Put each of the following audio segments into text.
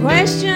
questions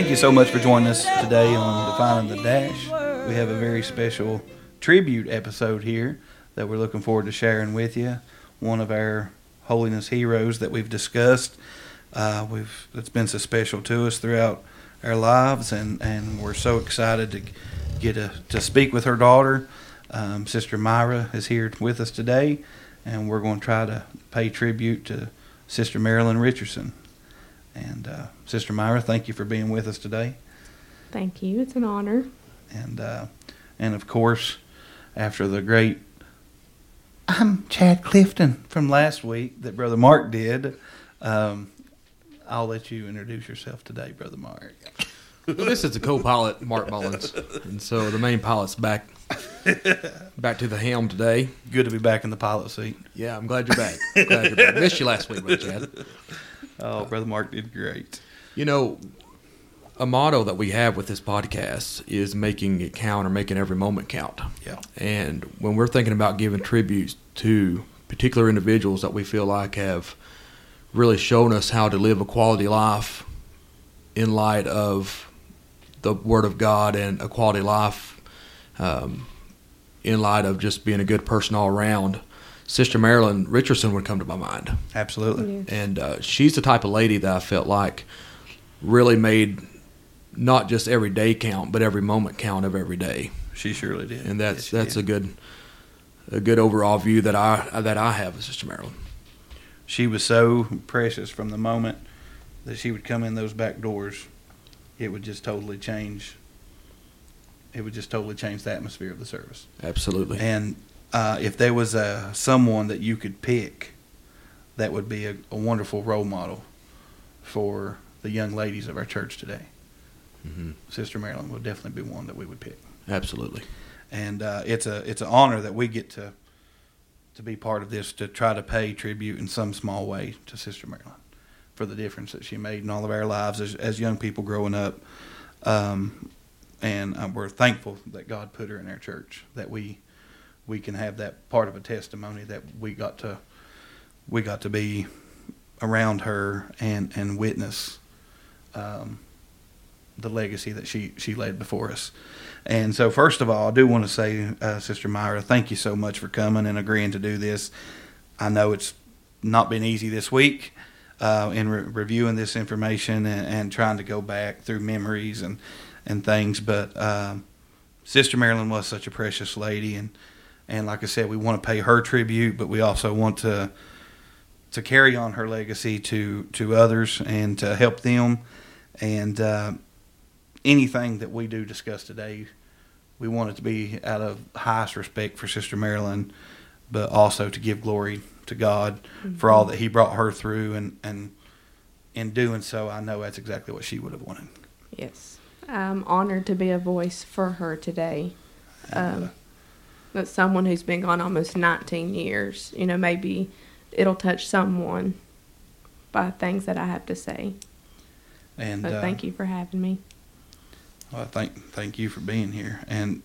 Thank you so much for joining us today on Defining the Dash. We have a very special tribute episode here that we're looking forward to sharing with you. One of our holiness heroes that we've discussed. Uh, we've it's been so special to us throughout our lives, and, and we're so excited to get a, to speak with her daughter. Um, Sister Myra is here with us today, and we're going to try to pay tribute to Sister Marilyn Richardson. And uh, Sister Myra, thank you for being with us today. Thank you. It's an honor. And uh, and of course, after the great I'm Chad Clifton from last week that Brother Mark did, um, I'll let you introduce yourself today, Brother Mark. Well, this is the co-pilot, Mark Mullins, and so the main pilot's back, back to the helm today. Good to be back in the pilot seat. Yeah, I'm glad you're back. Glad you're back. Missed you last week, Brother Chad. Oh, Brother Mark did great. You know, a motto that we have with this podcast is making it count or making every moment count. Yeah. And when we're thinking about giving tributes to particular individuals that we feel like have really shown us how to live a quality life in light of the Word of God and a quality life um, in light of just being a good person all around, Sister Marilyn Richardson would come to my mind. Absolutely. Yes. And uh, she's the type of lady that I felt like really made not just every day count, but every moment count of every day. She surely did. And that's Yes, that's did. a good a good overall view that I that I have of Sister Marilyn. she was so precious from the moment that she would come in those back doors. It would just totally change. It would just totally change the atmosphere of the service. Absolutely. And uh, if there was a someone that you could pick, that would be a, a wonderful role model for the young ladies of our church today. Mhm. Sister Marilyn would definitely be one that we would pick. Absolutely. And uh, it's a it's an honor that we get to to be part of this to try to pay tribute in some small way to Sister Marilyn for the difference that she made in all of our lives as, as young people growing up. Um, and uh, we're thankful that God put her in our church that we we can have that part of a testimony that we got to we got to be around her and and witness um, the legacy that she she laid before us. And so, first of all, I do want to say, uh, Sister Myra, thank you so much for coming and agreeing to do this. I know it's not been easy this week uh, in re- reviewing this information and, and trying to go back through memories and and things, but um, Sister Marilyn was such a precious lady, and and like I said, we want to pay her tribute, but we also want to to carry on her legacy to to others and to help them and. Uh, anything that we do discuss today, we want it to be out of highest respect for Sister Marilyn, but also to give glory to God for all that He brought her through, and and in doing so, I know that's exactly what she would have wanted. Yes. I'm honored to be a voice for her today. Uh, Um, that's someone who's been gone almost 19 years. You know, maybe it'll touch someone by things that I have to say. and So uh, thank you for having me. Well, I thank thank you for being here, and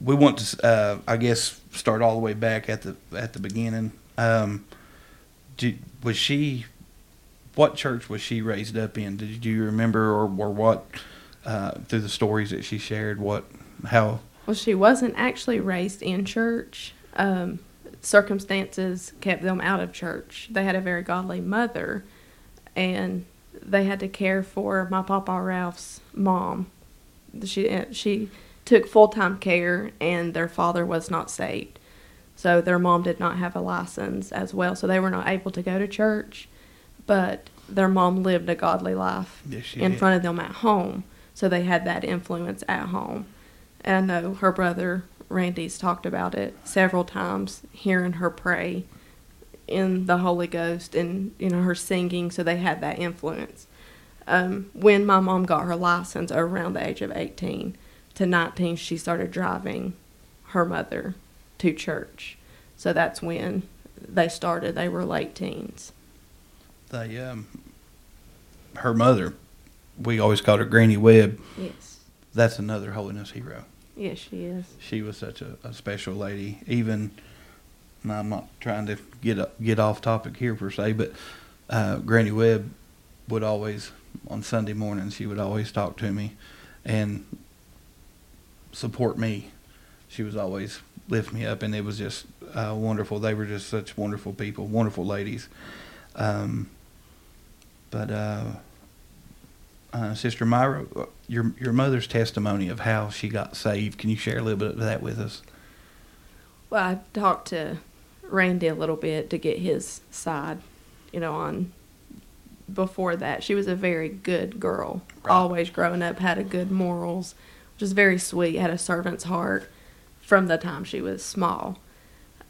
we want to, uh, I guess, start all the way back at the at the beginning. Um, do, was she? What church was she raised up in? Did you remember, or or what? Uh, through the stories that she shared, what how Well, she wasn't actually raised in church. Um, circumstances kept them out of church. They had a very godly mother, and they had to care for my Papa Ralph's mom. She she took full time care, and their father was not saved, so their mom did not have a license as well. So they were not able to go to church, but their mom lived a godly life Yes, in did. front of them at home, so they had that influence at home. And I know her brother Randy's talked about it several times, hearing her pray in the Holy Ghost and you know her singing, so they had that influence. Um, when my mom got her license around the age of 18 to 19, she started driving her mother to church. So that's when they started. They were late teens. They, um, her mother, we always called her Granny Webb. Yes. That's another holiness hero. Yes, she is. She was such a, a special lady. Even, I'm not trying to get up, get off topic here per se, but uh, Granny Webb would always on Sunday mornings she would always talk to me and support me. She was always lift me up, and it was just uh, wonderful. They were just such wonderful people, wonderful ladies. Um, but uh, uh, Sister Myra, uh, your your mother's testimony of how she got saved. Can you share a little bit of that with us? Well, I talked to Randy a little bit to get his side, you know, on before that. She was a very good girl. Right. Always growing up, had a good morals, just very sweet, had a servant's heart from the time she was small.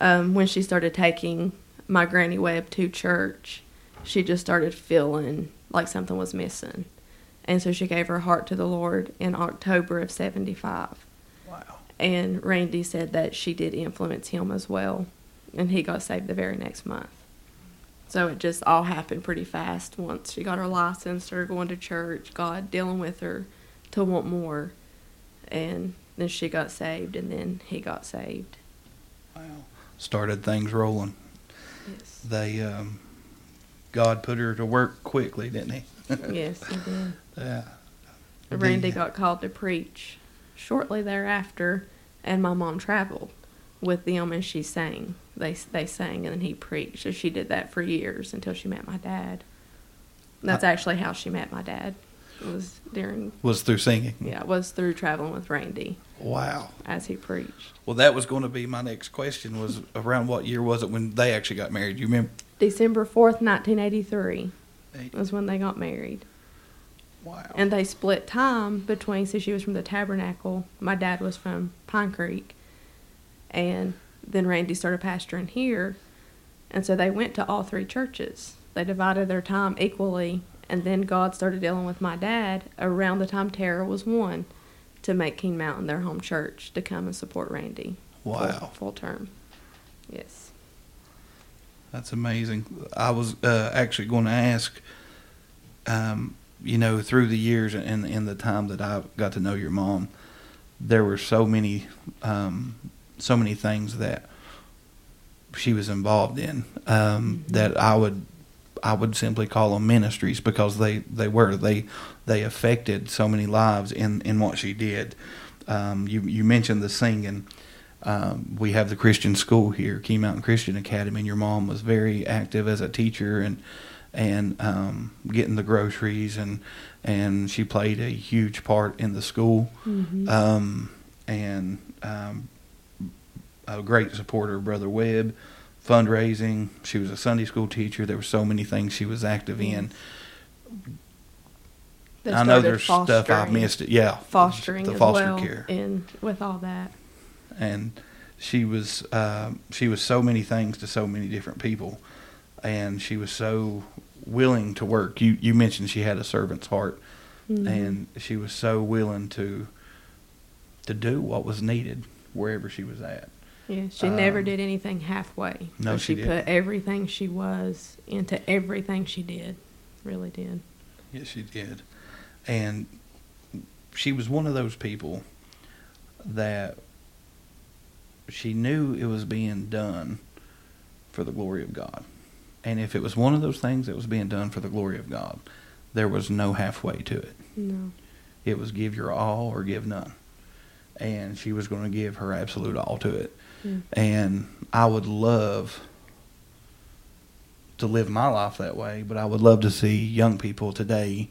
Um, when she started taking my Granny Webb to church, she just started feeling like something was missing. And so she gave her heart to the Lord in October of 75 Wow. and Randy said that she did influence him as well, and he got saved the very next month. So it just all happened pretty fast. Once she got her license, started going to church, God dealing with her to want more, and then she got saved, and then he got saved. Wow. Started things rolling. Yes, They um, God put her to work quickly, didn't he? yes, he did. Yeah. Randy got called to preach shortly thereafter, and my mom traveled with them and she sang. They they sang and then he preached. So she did that for years until she met my dad. That's Uh, actually how she met my dad. It was during was through singing. yeah, it was through traveling with Randy Wow. as he preached. Well, that was going to be my next question. Was around what year was it when they actually got married? You remember? December fourth, nineteen eighty three Eight. was when they got married. Wow. And they split time between, so she was from the Tabernacle. My dad was from Pine Creek. And then Randy started pastoring here. And so they went to all three churches. They divided their time equally. And then God started dealing with my dad around the time Tara was one to make King Mountain their home church to come and support Randy. full- Wow. Full, term. Yes. That's amazing. I was uh, actually going to ask, um, you know, through the years and in the time that I got to know your mom, there were so many, um, so many things that she was involved in um, that I would, I would simply call them ministries because they, they were they they affected so many lives in, in what she did. Um, you you mentioned the singing um, we have the Christian school here, Key Mountain Christian Academy, and your mom was very active as a teacher and and um, getting the groceries and and she played a huge part in the school Mm-hmm. um, and um, a great supporter of Brother Webb, fundraising. She was a Sunday school teacher. There were so many things she was active in. They I know there's stuff I've missed. It yeah, Fostering the as foster well, care. and with all that. and she was uh, she was so many things to so many different people, and she was so willing to work. You you mentioned she had a servant's heart, Mhm. and she was so willing to to do what was needed wherever she was at. Yeah, she never Um, did anything halfway. no, she she put everything she was into everything she did. Really did. Yes, she did, and she was one of those people that she knew it was being done for the glory of God. And if it was one of those things that was being done for the glory of God, there was no halfway to it. No. It was give your all or give none. and she was going to give her absolute all to it. Mm. And I would love to live my life that way, but I would love to see young people today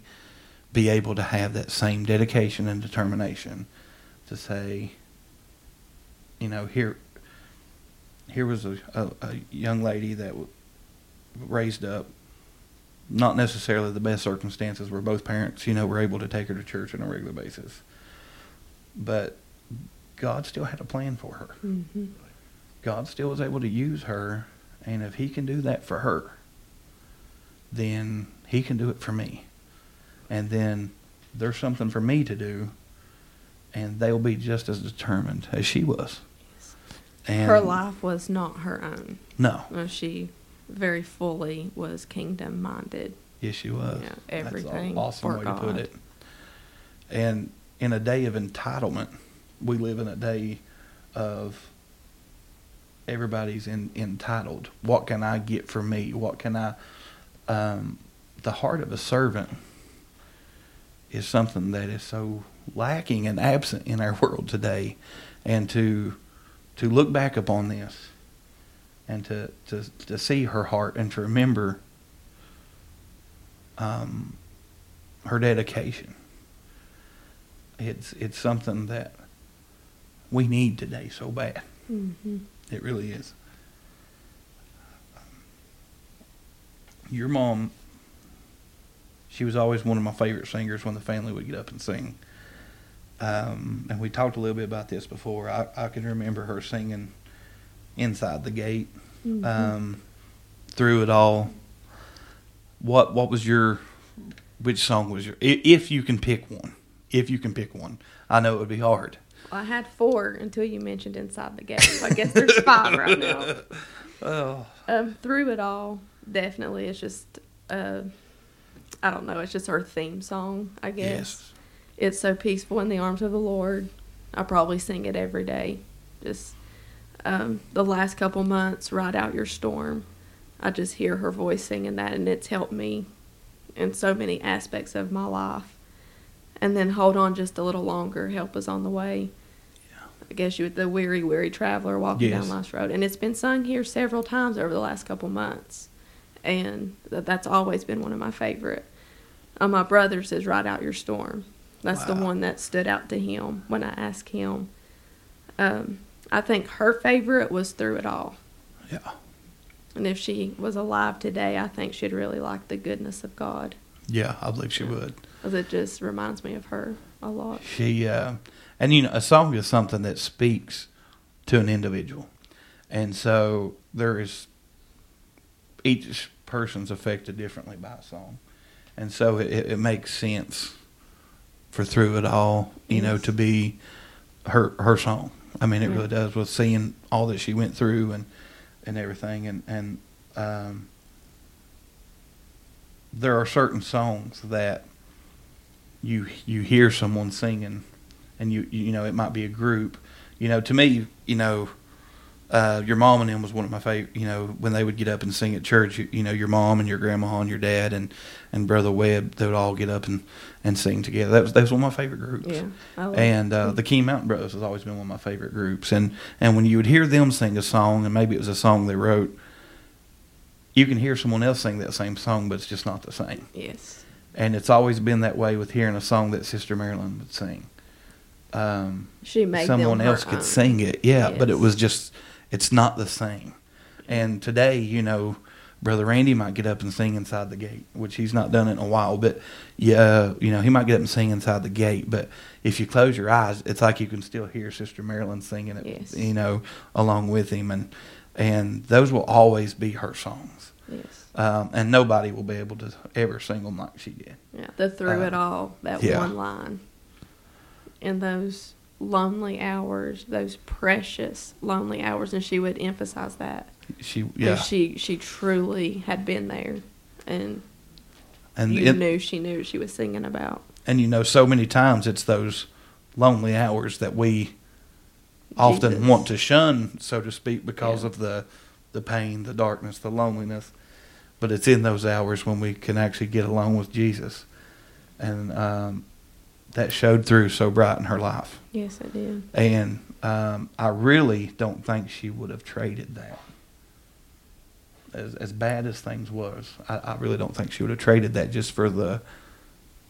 be able to have that same dedication and determination to say, you know, here, here was a, a, a young lady that w- raised up, not necessarily the best circumstances where both parents, you know, were able to take her to church on a regular basis. But God still had a plan for her. Mm-hmm. God still was able to use her, and if He can do that for her, then He can do it for me. And then there's something for me to do, and they'll be just as determined as she was. And her life was not her own. No, She very fully was kingdom minded. yes, she was. Yeah, That's everything an awesome way to put it. And in a day of entitlement, we live in a day of everybody's in, entitled. What can I get for me? What can I? Um, the heart of a servant is something that is so lacking and absent in our world today, and to to look back upon this and to to, to see her heart and to remember um, her dedication. It's it's something that we need today so bad. Mm-hmm. It really is. Your mom, she was always one of my favorite singers when the family would get up and sing. Um, and we talked a little bit about this before. I, I can remember her singing inside the gate Mm-hmm. um, through it all. What what was your which song was your if you can pick one if you can pick one I know it would be hard I had four until you mentioned Inside the Gate. So I guess there's five right now. oh Um, through it all, definitely, it's just, uh, I don't know, it's just her theme song, I guess. yes It's so peaceful in the arms of the Lord. I probably sing it every day. Just um, the last couple months, Ride Out Your Storm. I just hear her voice singing that, and it's helped me in so many aspects of my life. And then Hold On Just a Little Longer, Help Is on the Way. I guess you with the weary, weary traveler walking Yes. down life's road. And it's been sung here several times over the last couple months. And th- that's always been one of my favorite. Uh, my brother says, Ride Out Your Storm. That's the one that stood out to him when I asked him. Um, I think her favorite was Through It All. yeah And if she was alive today, I think she'd really like the goodness of God. yeah I believe she would 'Cause it just reminds me of her a lot. she uh, and you know a song is something that speaks to an individual and so there is each person's affected differently by a song and so it, it makes sense for through it all you know to be her her song i mean it Yeah. really does with seeing all that she went through and and everything and and um there are certain songs that you you hear someone singing and you you know it might be a group you know to me you know uh, your mom and them was one of my favorite you know when they would get up and sing at church you, you know your mom and your grandma and your dad and and brother webb they would all get up and and sing together that was that was one of my favorite groups Yeah. And uh, the Key Mountain Brothers has always been one of my favorite groups. And and when you would hear them sing a song, and maybe it was a song they wrote, you can hear someone else sing that same song, but it's just not the same. Yes. And it's always been that way with hearing a song that Sister Marilyn would sing. Um, She made someone else could sing it, yeah, but it was just it's not the same. And today, you know, Brother Randy might get up and sing inside the gate, which he's not done in a while. But yeah, you know, he might get up and sing inside the gate. But if you close your eyes, it's like you can still hear Sister Marilyn singing it, Yes. you know, along with him, and and those will always be her songs. Yes. Um, and nobody will be able to ever sing them like she did. Yeah. The through Uh, it all, that yeah. one line. and those lonely hours, those precious lonely hours, and she would emphasize that. She yeah, she she truly had been there, and, and you it- knew she knew what she was singing about. And you know, so many times it's those lonely hours that we often Jesus. want to shun, so to speak, because Yeah. of the the pain, the darkness, the loneliness. But it's in those hours when we can actually get along with Jesus. And um, that showed through so bright in her life. Yes, it did. And um, I really don't think she would have traded that. As, as bad as things was, I, I really don't think she would have traded that just for the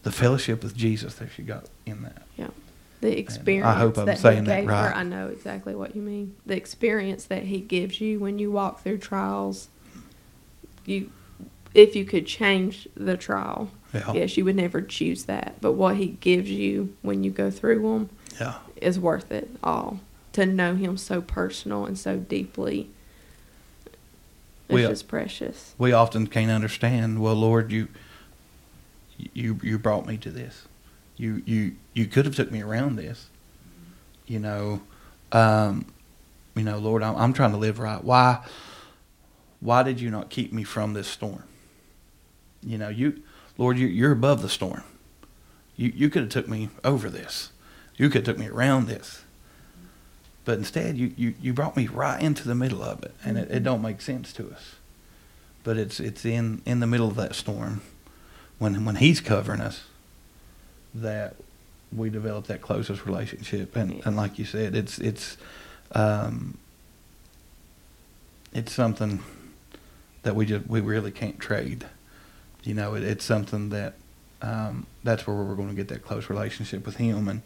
the fellowship with Jesus that she got in that. Yeah. The experience I hope I'm that saying that right. her, I know exactly what you mean. The experience that he gives you when you walk through trials, you, if you could change the trial, Yeah, yes, you would never choose that. But what he gives you when you go through them yeah, is worth it all. To know him so personal and so deeply, it's We- just precious. we often can't understand. Well, Lord, you you you brought me to this. You you you could have took me around this. You know, um, you know, Lord, I'm, I'm trying to live right. Why why did you not keep me from this storm? You know, you Lord, you you're above the storm. You you could have took me over this. You could have took me around this. But instead, you, you, you brought me right into the middle of it, and it, it don't make sense to us but it's it's in in the middle of that storm when when he's covering us that we develop that closest relationship and and like you said it's it's um it's something that we just we really can't trade you know it, it's something that um that's where we're going to get that close relationship with him and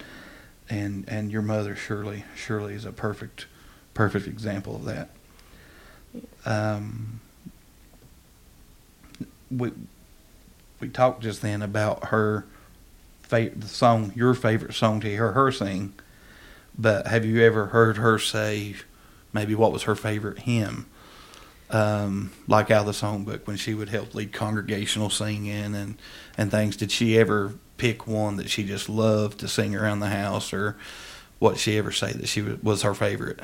and and your mother surely surely is a perfect perfect example of that. Um we we talked just then about her fa- the song your favorite song to hear her sing but have you ever heard her say maybe what was her favorite hymn um, like out of the songbook when she would help lead congregational singing and and things did she ever pick one that she just loved to sing around the house or what she ever say that she was, was her favorite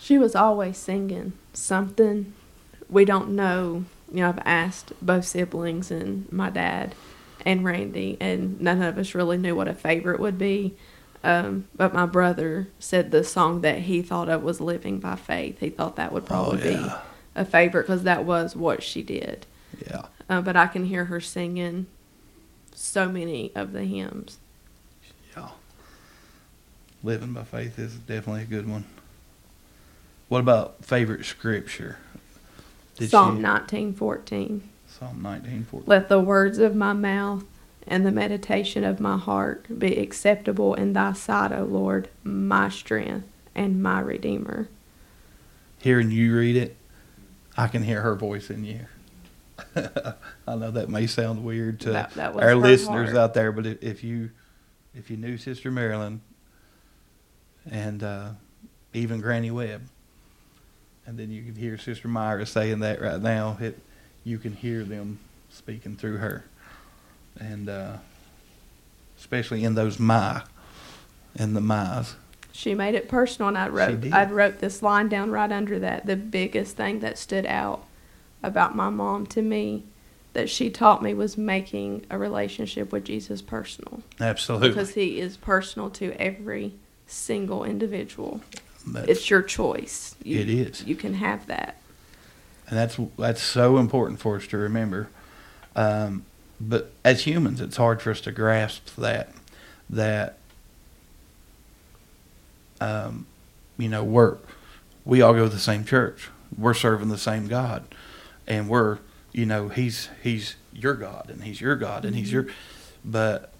She was always singing something. We don't know. You know, I've asked both siblings and my dad and Randy, and none of us really knew what a favorite would be. Um, but my brother said the song that he thought of was "Living by Faith." He thought that would probably oh yeah be a favorite because that was what she did. yeah Uh, but I can hear her singing so many of the hymns. Yeah. Living by faith is definitely a good one. What about favorite scripture? Did Psalm she- nineteen fourteen. Psalm nineteen fourteen. Let the words of my mouth and the meditation of my heart be acceptable in thy sight, O Lord, my strength and my redeemer. Hearing you read it, I can hear her voice in you. I know that may sound weird to That- that our listeners heart. out there, but if, if you if you knew Sister Marilyn and uh, even Granny Webb, and then you could hear Sister Myra saying that right now, it you can hear them speaking through her, and uh, especially in those my and the my's. She made it personal, and I wrote. I wrote this line down right under that. The biggest thing that stood out about my mom to me that she taught me was making a relationship with Jesus personal Absolutely, because he is personal to every single individual. That's- It's your choice. You, It is. You can have that. and that's that's so important for us to remember. Um, but as humans, it's hard for us to grasp that that um, you know we're we all go to the same church. We're serving the same God, and we're you know he's he's your God and he's your God and he's your but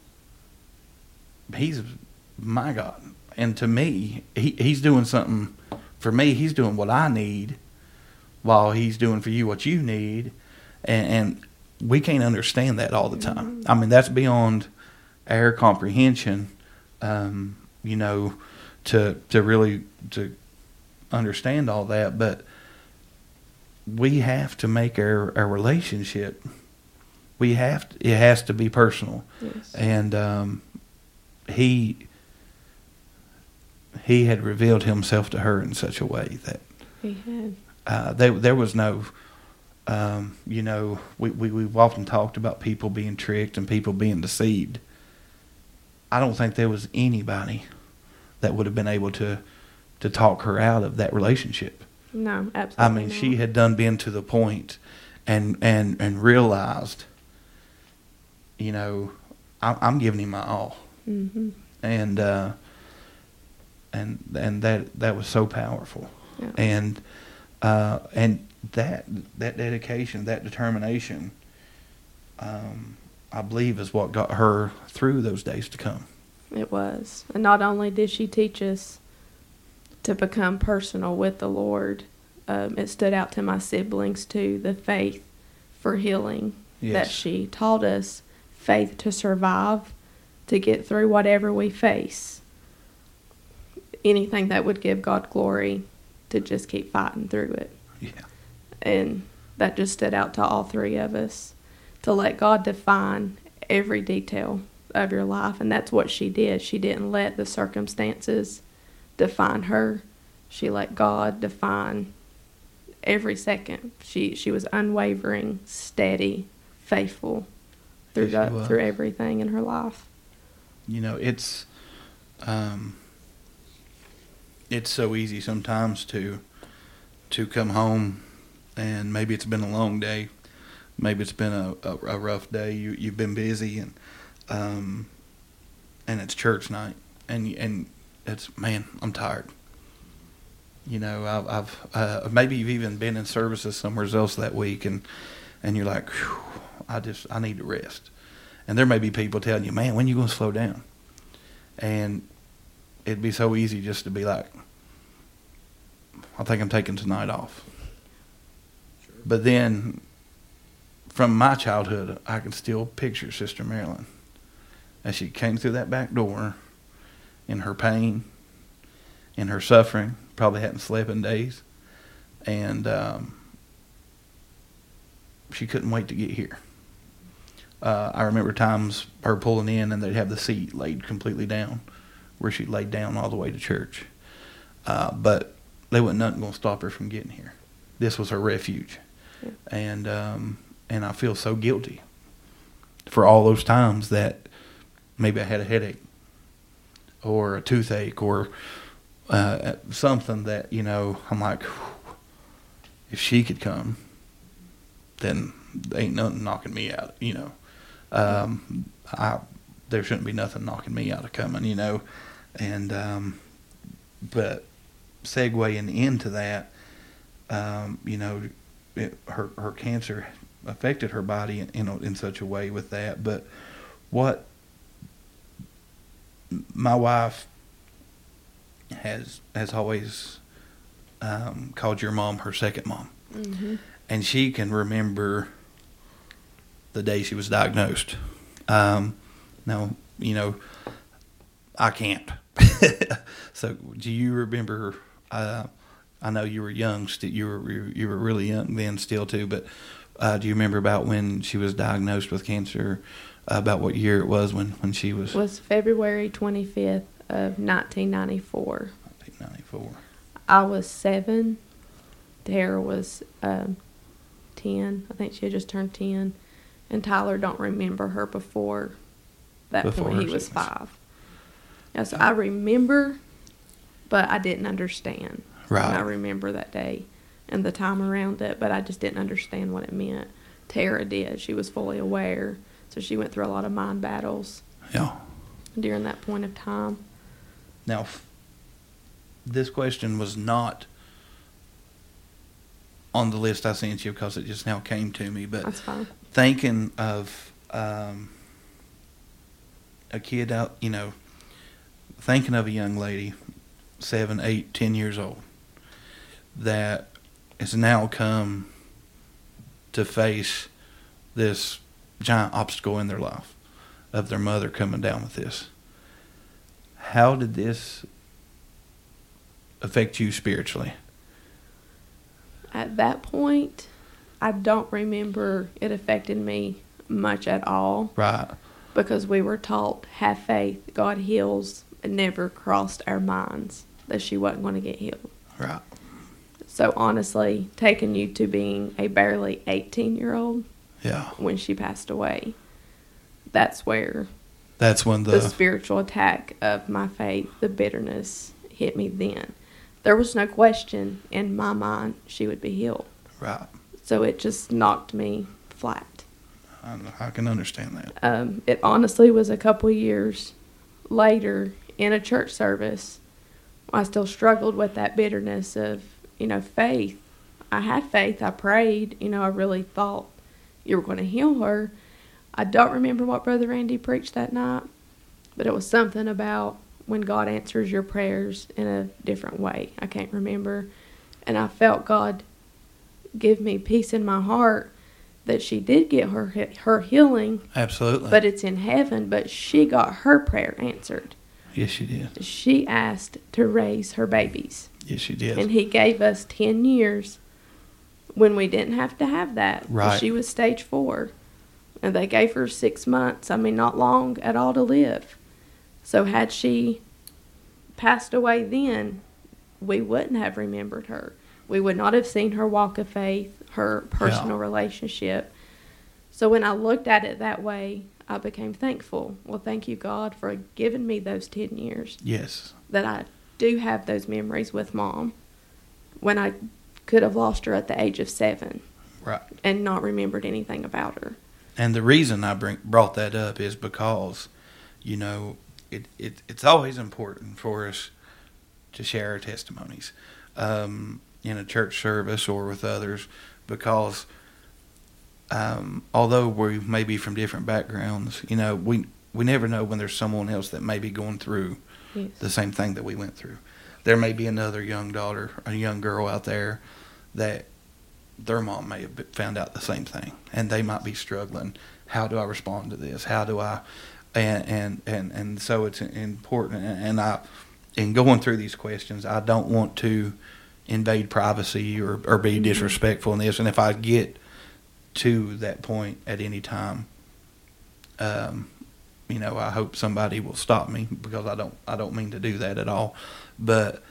he's my God. And to me he he's doing something for me. He's doing what I need while he's doing for you what you need. And, and we can't understand that all the time. I mean that's beyond our comprehension. Um, you know to to really to understand all that but we have to make our, our relationship we have to, it has to be personal Yes. and um, he he had revealed himself to her in such a way that He had. uh, there there was no, um, you know, we, we we've often talked about people being tricked and people being deceived. I don't think there was anybody that would have been able to to talk her out of that relationship. No, absolutely. I mean, she had done been to the point and and and realized, you know, I'm, I'm giving him my all. hmm and uh, and and that that was so powerful, Yeah. and uh, and that that dedication, that determination, um, I believe, is what got her through those days to come. It was. And not only did she teach us to become personal with the Lord, um, it stood out to my siblings too the faith for healing that she taught us faith to survive, to get through whatever we face. Anything that would give God glory, to just keep fighting through it. Yeah, And that just stood out to all three of us to let God define every detail of your life. And that's what she did. She didn't let the circumstances define her, she let God define every second. She, she was unwavering, steady, faithful through, Yes, through everything in her life. you know it's um, it's so easy sometimes to to come home and maybe it's been a long day maybe it's been a, a, a rough day you you've been busy and um and it's church night and and it's man I'm tired. You know I've, I've uh, maybe you've even been in services somewhere else that week and and you're like I just I need to rest. And there may be people telling you man when are you going to slow down? And it'd be so easy just to be like I think I'm taking tonight off. But then from my childhood, I can still picture Sister Marilyn as she came through that back door in her pain, in her suffering, probably hadn't slept in days, and um, she couldn't wait to get here. Uh, I remember times her pulling in and they'd have the seat laid completely down where she laid down all the way to church. Uh, but there wasn't nothing going to stop her from getting here. This was her refuge Yeah. and um, and I feel so guilty for all those times that maybe I had a headache or a toothache or uh, something that you know I'm like, if she could come, then ain't nothing knocking me out. You know, um, I there shouldn't be nothing knocking me out of coming. You know, and um, but segueing into that, um, you know, it, her her cancer affected her body in, in in such a way with that. But what my wife has has always um, called your mom her second mom, hmm and she can remember the day she was diagnosed. Um, now you know I can't. so do you remember? Uh, I know you were young. Still, you were you were really young then, still too. But uh, do you remember about when she was diagnosed with cancer? about what year it was when when she was Was February 25th of 1994. 1994. I was seven. Tara was um, 10. I think she had just turned 10. And Tyler don't remember her before that Before point. He was sickness. five. Yeah, so I remember, but I didn't understand. Right. And I remember that day and the time around it, but I just didn't understand what it meant. Tara did. She was fully aware. So she went through a lot of mind battles Yeah. during that point of time. Now, f- this question was not on the list I sent you because it just now came to me. But thinking of um, a kid out, you know, thinking of a young lady, seven, eight, ten years old, that has now come to face this giant obstacle in their life of their mother coming down with this. How did this affect you spiritually? At that point, I don't remember it affected me much at all Right. because we were taught have faith, God heals. It never crossed our minds that she wasn't going to get healed. Right. So honestly, taking you to being a barely 18 year old Yeah. when she passed away, that's where That's when the, the spiritual attack of my faith, the bitterness hit me then. There was no question in my mind she would be healed. right. So it just knocked me flat. I, I can understand that. Um, it honestly was a couple years later in a church service, I still struggled with that bitterness of, you know, faith. I had faith. I prayed. You know, I really thought you were going to heal her. I don't remember what Brother Randy preached that night, but it was something about when God answers your prayers in a different way. I can't remember. And I felt God give me peace in my heart that she did get her her healing, Absolutely. but it's in heaven. But she got her prayer answered. yes, she did. She asked to raise her babies, Yes, she did. and He gave us ten years when we didn't have to have that. Right. She was stage four, and they gave her six months. I mean, not long at all to live. So had she passed away then, we wouldn't have remembered her. We would not have seen her walk of faith, her personal relationship. So when I looked at it that way, I became thankful. Well, thank you, God, for giving me those 10 years yes. that I do have those memories with mom when I could have lost her at the age of seven Right. and not remembered anything about her. And the reason I bring brought that up is because, you know, it, it it's always important for us to share our testimonies um, in a church service or with others, because um, although we may be from different backgrounds, you know, we we never know when there's someone else that may be going through Yes. the same thing that we went through. There may be another young daughter, a young girl out there that their mom may have found out the same thing, and they might be struggling. How do I respond to this? How do I? And and and, and so it's important. And, I, in going through these questions, I don't want to invade privacy or or be Mhm. disrespectful in this. And if I get to that point at any time, um, you know, I hope somebody will stop me because I don't I don't mean to do that at all, but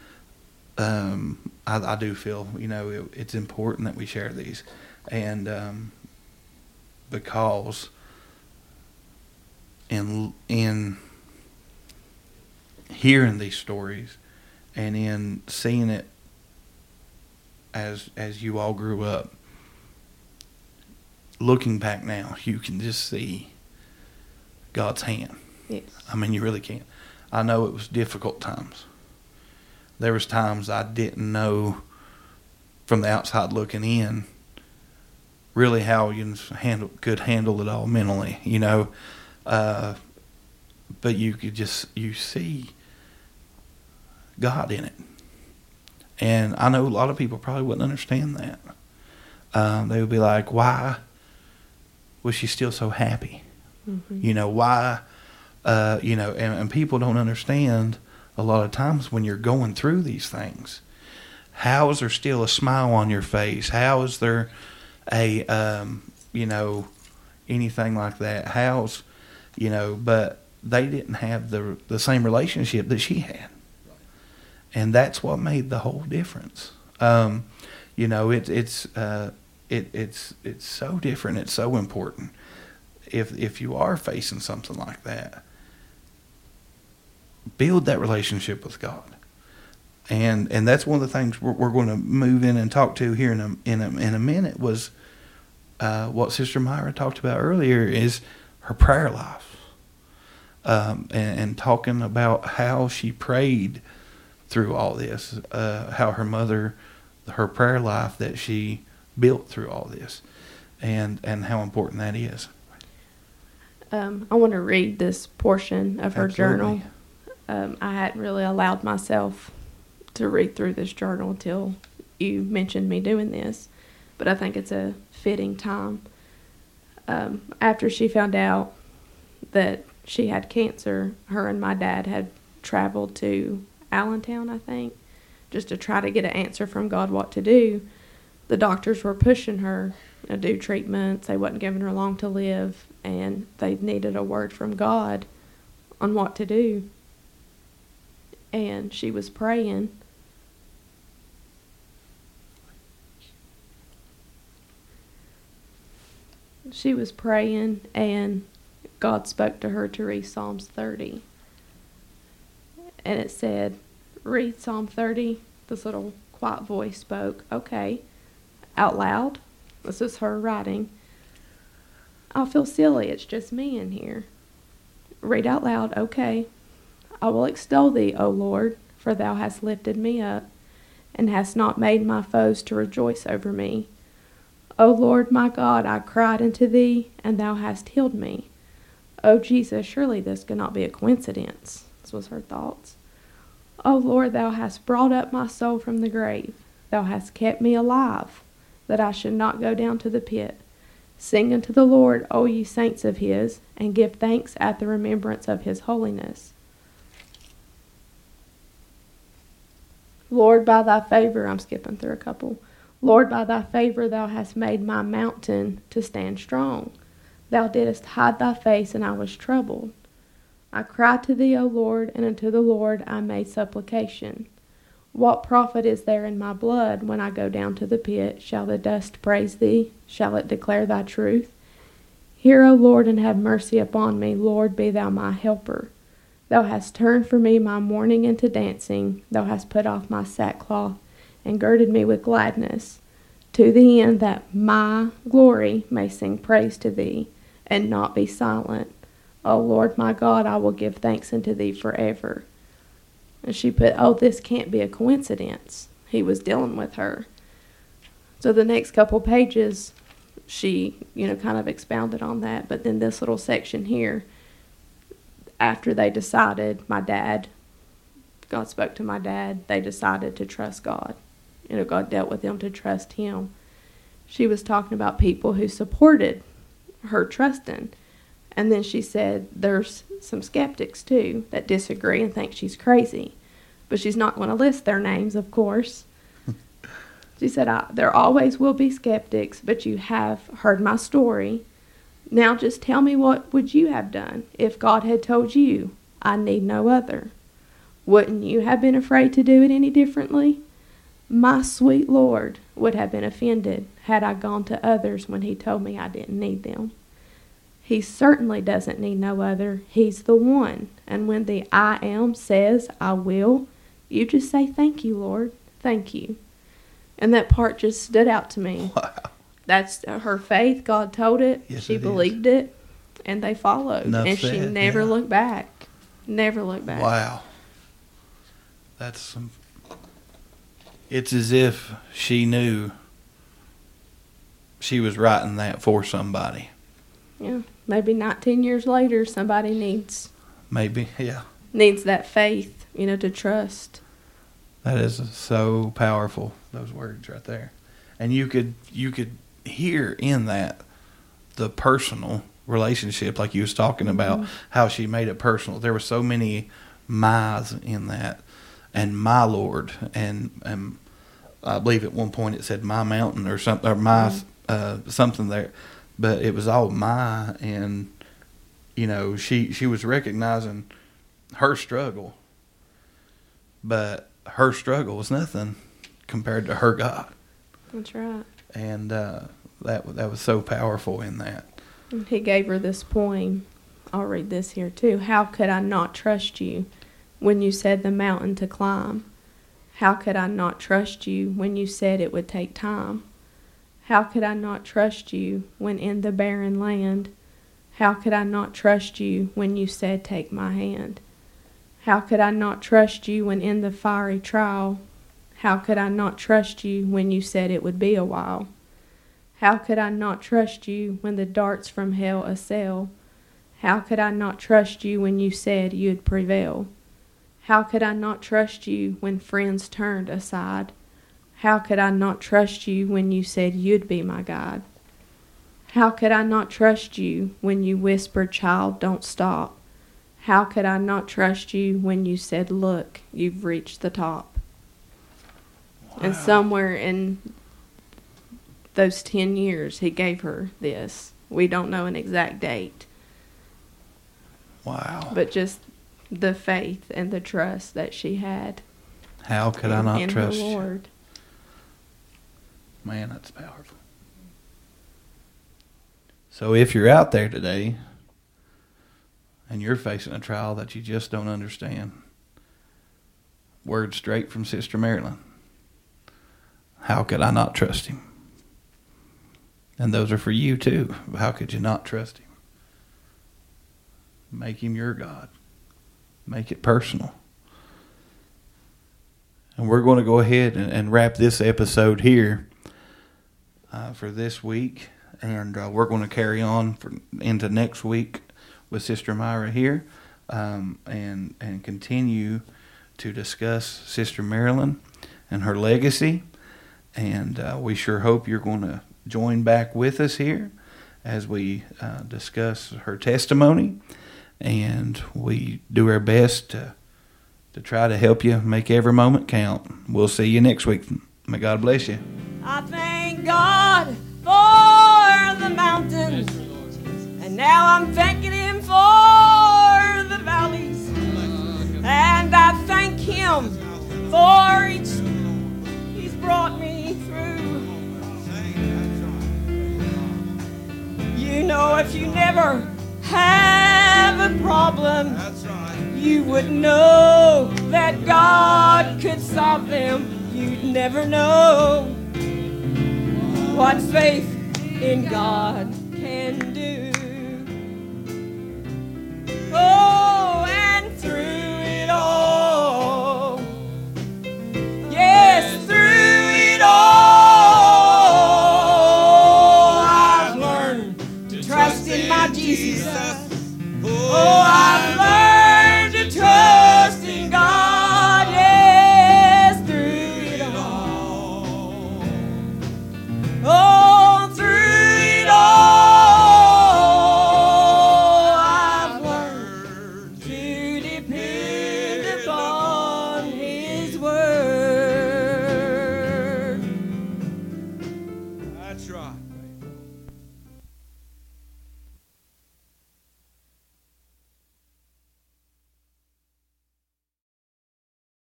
um, I, I do feel you know it, it's important that we share these, and um, because in in hearing these stories and in seeing it as as you all grew up, looking back now, you can just see God's hand. Yes. I mean, you really can't. I know it was difficult times. There was times I didn't know from the outside looking in really how you handle could handle it all mentally, you know. Uh, but you could just you see God in it, and I know a lot of people probably wouldn't understand that. Um, they would be like, "Why was she still so happy?" Mhm. You know why? Uh, you know, and, and people don't understand a lot of times when you're going through these things. How is there still a smile on your face? How is there a um, you know anything like that? How's you know? But they didn't have the the same relationship that she had, and that's what made the whole difference. Um, you know, it, it's uh, it, it's it's so different. It's so important if if you are facing something like that, build that relationship with God, and and that's one of the things we're, we're going to move in and talk to here in a in a, in a minute was uh, what Sister Myra talked about earlier is her prayer life, um, and, and talking about how she prayed through all this, uh, how her mother, her prayer life that she built through all this, and and how important that is. Um, I want to read this portion of her Absolutely. journal. Um, I hadn't really allowed myself to read through this journal until you mentioned me doing this, but I think it's a fitting time. Um, after she found out that she had cancer, her and my dad had traveled to Allentown, I think, just to try to get an answer from God what to do. The doctors were pushing her to do treatments. They wasn't giving her long to live, and they needed a word from God on what to do. And she was praying. She was praying, and God spoke to her to read Psalms 30. And it said, Read Psalm 30. This little quiet voice spoke, Okay, out loud. This is her writing. I'll feel silly. It's just me in here. Read out loud. Okay. I will extol thee, O Lord, for thou hast lifted me up, and hast not made my foes to rejoice over me. O Lord my God, I cried unto thee, and thou hast healed me. O Jesus, surely this could not be a coincidence. This was her thoughts. O Lord, thou hast brought up my soul from the grave. Thou hast kept me alive, that I should not go down to the pit. Sing unto the Lord, O ye saints of his, and give thanks at the remembrance of his holiness. Lord, by thy favor, I'm skipping through a couple. Lord, by thy favor, thou hast made my mountain to stand strong. Thou didst hide thy face, and I was troubled. I cried to thee, O Lord, and unto the Lord I made supplication. What profit is there in my blood when I go down to the pit? Shall the dust praise thee? Shall it declare thy truth? Hear, O Lord, and have mercy upon me. Lord, be thou my helper. Thou hast turned for me my mourning into dancing. Thou hast put off my sackcloth and girded me with gladness, to the end that my glory may sing praise to thee and not be silent. O Lord my God, I will give thanks unto thee forever. And she put, Oh, this can't be a coincidence. He was dealing with her. So the next couple pages, she, you know, kind of expounded on that. But then this little section here, after they decided, my dad, God spoke to my dad, they decided to trust God. You know, God dealt with them to trust Him. She was talking about people who supported her trusting. And then she said there's some skeptics too that disagree and think she's crazy. But she's not going to list their names, of course. she said, There always will be skeptics, but you have heard my story. Now just tell me what would you have done if God had told you, I need no other? Wouldn't you have been afraid to do it any differently? My sweet Lord would have been offended had I gone to others when he told me I didn't need them. He certainly doesn't need no other. He's the one. And when the I am says, I will, you just say, Thank you, Lord. Thank you. And that part just stood out to me. Wow. That's uh, her faith. God told it. Yes, she it is. believed it. And they followed. Enough and she never yeah. looked back. Never looked back. Wow. That's some. It's as if she knew she was writing that for somebody. Yeah. Maybe 19 years later, somebody needs Maybe, yeah. needs that faith, you know, to trust. That is so powerful. Those words right there, and you could you could hear in that the personal relationship, like you was talking about, how she made it personal. There were so many my's in that, and my Lord, and and I believe at one point it said my mountain or something or my uh, something there, but it was all my, and you know she she was recognizing her struggle, but her struggle was nothing compared to her God, That's right. and uh, that that was so powerful in that. He gave her this poem. I'll read this here too. How could I not trust you when you said the mountain to climb? How could I not trust you when you said it would take time? How could I not trust you when in the barren land? How could I not trust you when you said, Take my hand? How could I not trust you when in the fiery trial? How could I not trust you when you said it would be a while? How could I not trust you when the darts from hell assail? How could I not trust you when you said you'd prevail? How could I not trust you when friends turned aside? How could I not trust you when you said you'd be my guide? How could I not trust you when you whispered, Child, don't stop? How could I not trust you when you said, Look, you've reached the top? And somewhere in those 10 years, he gave her this. We don't know an exact date, Wow! but just the faith and the trust that she had How could I not in trust you? Lord. Man, that's powerful. So if you're out there today and you're facing a trial that you just don't understand, word straight from Sister Marilyn. How could I not trust him? And those are for you too. How could you not trust him? Make him your God. Make it personal. And we're going to go ahead and, and wrap this episode here uh, for this week. And uh, we're going to carry on for, into next week with Sister Myra here um, and, and continue to discuss Sister Marilyn and her legacy. And uh, we sure hope you're going to join back with us here as we uh, discuss her testimony. And we do our best to, to try to help you make every moment count. We'll see you next week. May God bless you. I thank God for the mountains, and now I'm thanking Him for the valleys, and I thank Him for each He's brought me through. You know, if you never have a problem, you would know that God could solve them. You'd never know what faith in God